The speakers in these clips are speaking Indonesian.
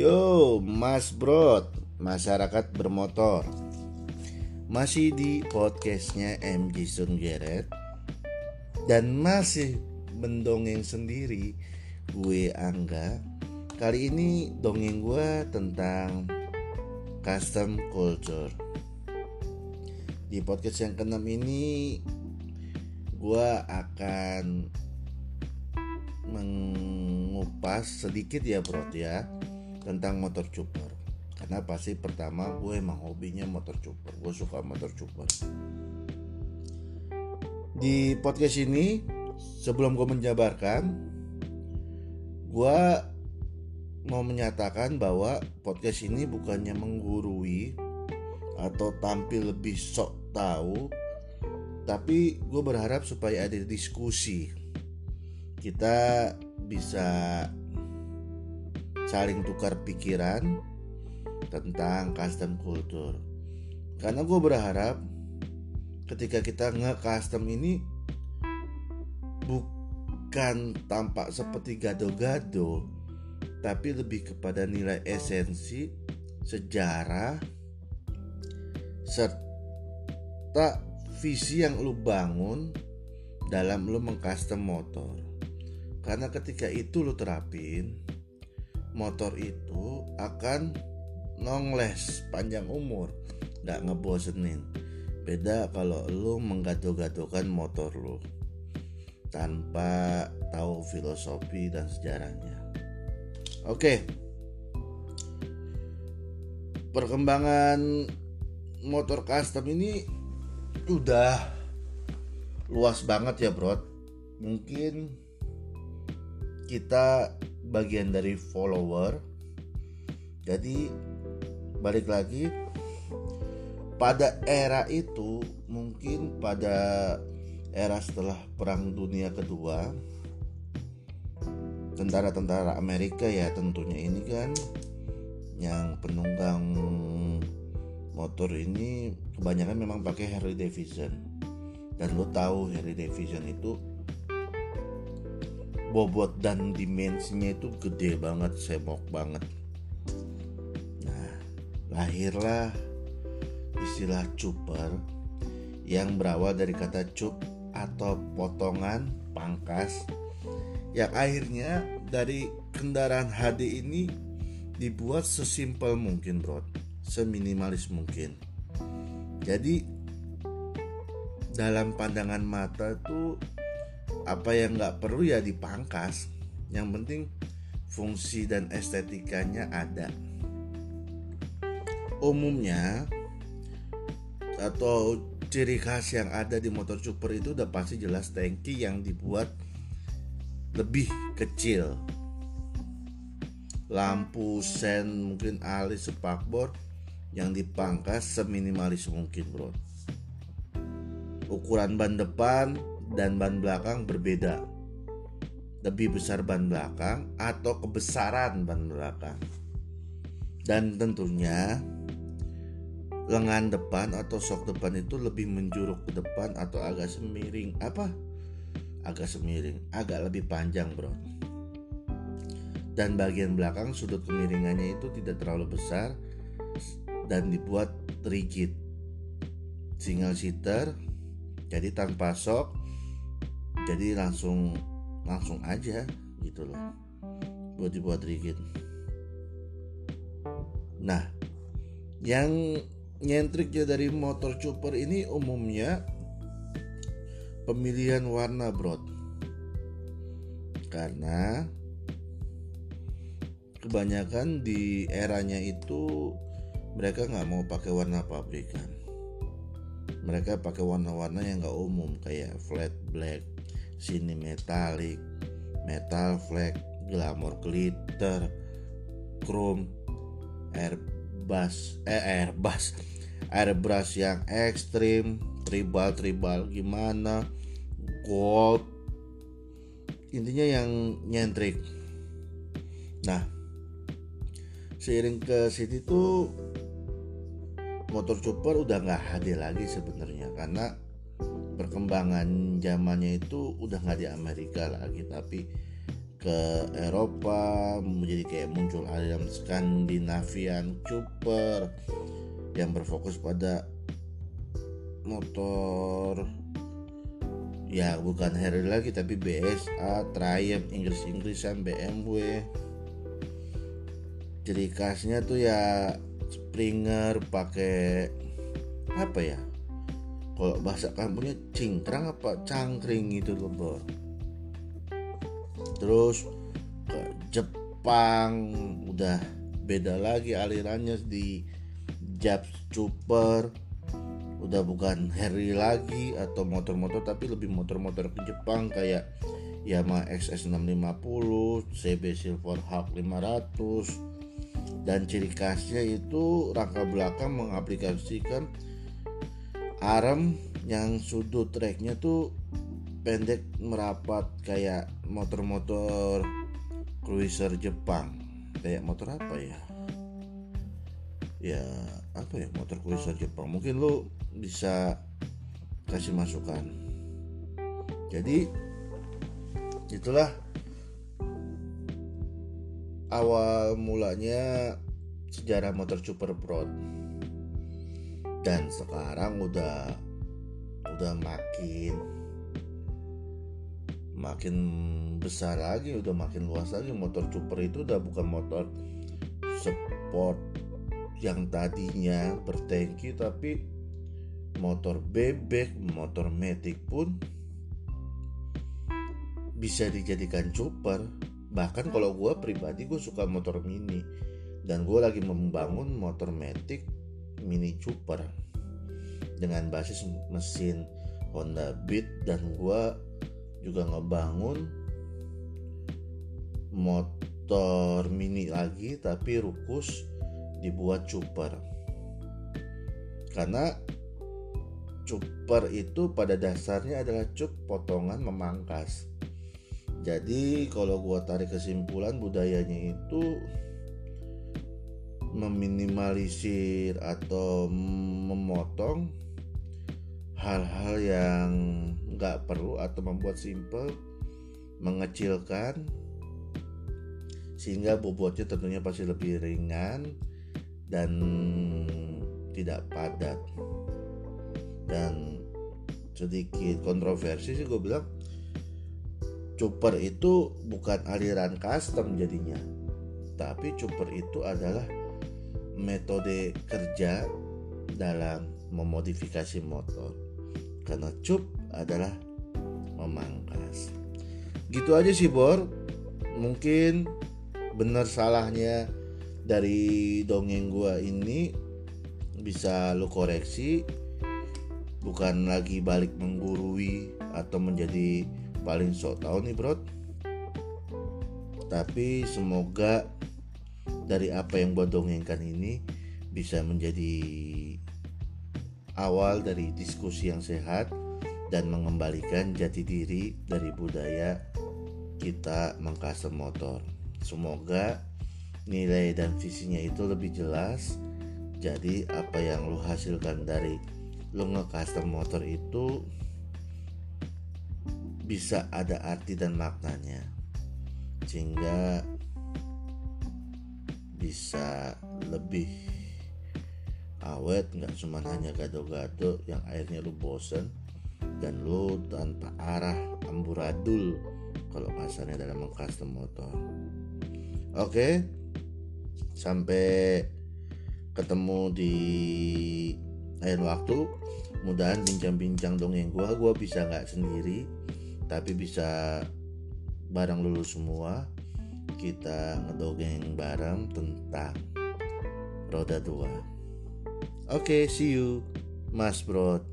Yo, Mas Brot, masyarakat bermotor. Masih di podcastnya MG Sun Geret dan masih mendongeng sendiri gue Angga. Kali ini dongeng gue tentang custom culture. Di podcast yang keenam ini gue akan mengupas sedikit ya bro ya tentang motor cuper. Karena pasti pertama gue emang hobinya motor cuper. Gue suka motor cuper. Di podcast ini sebelum gue menjabarkan gue mau menyatakan bahwa podcast ini bukannya menggurui atau tampil lebih sok tahu tapi gue berharap supaya ada diskusi. Kita bisa saling tukar pikiran tentang custom culture. Karena gue berharap ketika kita nge-custom ini bukan tampak seperti gado-gado tapi lebih kepada nilai esensi sejarah serta visi yang lu bangun dalam lu mengcustom motor. Karena ketika itu lu terapin motor itu akan nongles panjang umur nggak ngebosenin. Beda kalau lu menggaduh-gaduhkan motor lu tanpa tahu filosofi dan sejarahnya. Oke. Perkembangan motor custom ini udah luas banget ya bro mungkin kita bagian dari follower. Jadi balik lagi pada era itu mungkin pada era setelah perang dunia kedua tentara-tentara Amerika ya tentunya ini kan yang penunggang motor ini kebanyakan memang pakai Harley Davidson. Dan lo tahu Harley Davidson itu bobot dan dimensinya itu gede banget semok banget. Nah lahirlah istilah cuper yang berawal dari kata cup atau potongan pangkas yang akhirnya dari kendaraan HD ini dibuat sesimpel mungkin bro. Seminimalis mungkin. Jadi dalam pandangan mata tuh apa yang nggak perlu ya dipangkas. Yang penting fungsi dan estetikanya ada. Umumnya atau ciri khas yang ada di motor super itu udah pasti jelas tangki yang dibuat lebih kecil. Lampu sen mungkin alis spakbor yang dipangkas seminimalis mungkin bro. Ukuran ban depan dan ban belakang berbeda. Lebih besar ban belakang atau kebesaran ban belakang. Dan tentunya lengan depan atau sok depan itu lebih menjuruk ke depan atau agak semiring apa? Agak semiring, agak lebih panjang, Bro. Dan bagian belakang sudut kemiringannya itu tidak terlalu besar dan dibuat rigid. Single seater jadi tanpa sok jadi langsung langsung aja gitu loh. Buat dibuat rigid. Nah yang nyentriknya dari motor chopper ini umumnya pemilihan warna broad. Karena kebanyakan di eranya itu mereka nggak mau pakai warna pabrikan. Mereka pakai warna-warna yang nggak umum kayak flat black sini metalik, metal flag, glamour glitter, chrome, airbrush, eh airbrush, airbrush yang ekstrim, tribal tribal gimana, gold, intinya yang nyentrik. Nah, seiring ke sini tuh motor super udah nggak hadir lagi sebenarnya karena perkembangan zamannya itu udah nggak di Amerika lagi tapi ke Eropa menjadi kayak muncul aliran Skandinavian Cooper yang berfokus pada motor. Ya bukan Harley lagi tapi BSA, Triumph, Inggris-Inggrisan, BMW jadi khasnya tuh ya Springer pakai apa ya kalau bahasa kampungnya cingkrang apa cangkring gitu loh bor terus ke Jepang udah beda lagi alirannya di Jab Super. Udah bukan Harry lagi atau motor-motor tapi lebih motor-motor ke Jepang kayak Yamaha XS650, CB Silverhawk 500 dan ciri khasnya itu rangka belakang mengaplikasikan arm yang sudut treknya tuh pendek merapat kayak motor-motor cruiser Jepang. Kayak motor apa ya? Ya apa ya motor cruiser Jepang? Mungkin lo bisa kasih masukan. Jadi itulah awal mulanya sejarah motor super broad dan sekarang udah udah makin makin besar lagi udah makin luas lagi. Motor super itu udah bukan motor sport yang tadinya bertengki tapi motor bebek motor metik pun bisa dijadikan super. Bahkan kalau gue pribadi gue suka motor mini. Dan gue lagi membangun motor metik mini super dengan basis mesin Honda Beat dan gue juga ngebangun motor mini lagi tapi rukus dibuat cuper karena cuper itu pada dasarnya adalah cup potongan memangkas. Jadi kalau gua tarik kesimpulan budayanya itu meminimalisir atau memotong hal-hal yang nggak perlu atau membuat simple mengecilkan sehingga bobotnya tentunya pasti lebih ringan dan tidak padat. Dan sedikit kontroversi sih gue bilang chopper itu bukan aliran custom jadinya tapi chopper itu adalah metode kerja dalam memodifikasi motor karena cup adalah memangkas. Gitu aja sih Bor. Mungkin benar salahnya dari dongeng gua ini bisa lu koreksi bukan lagi balik menggurui atau menjadi paling sok tahu nih bro tapi semoga dari apa yang gua dongengkan ini bisa menjadi awal dari diskusi yang sehat dan mengembalikan jati diri dari budaya kita mengcustom motor. Semoga nilai dan visinya itu lebih jelas. Jadi apa yang lo hasilkan dari lo nge-custom motor itu bisa ada arti dan maknanya. Sehingga bisa lebih awet nggak cuma hanya gado-gado yang akhirnya lu bosen dan lu tanpa arah amburadul kalau kasarnya dalam mengcustom motor. Oke sampai ketemu di akhir waktu. Mudahan bincang-bincang dongeng gua gua bisa nggak sendiri tapi bisa bareng lulu semua kita ngedongeng bareng tentang roda dua Oke, okay, see you, Mas Bro.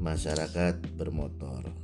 Masyarakat bermotor.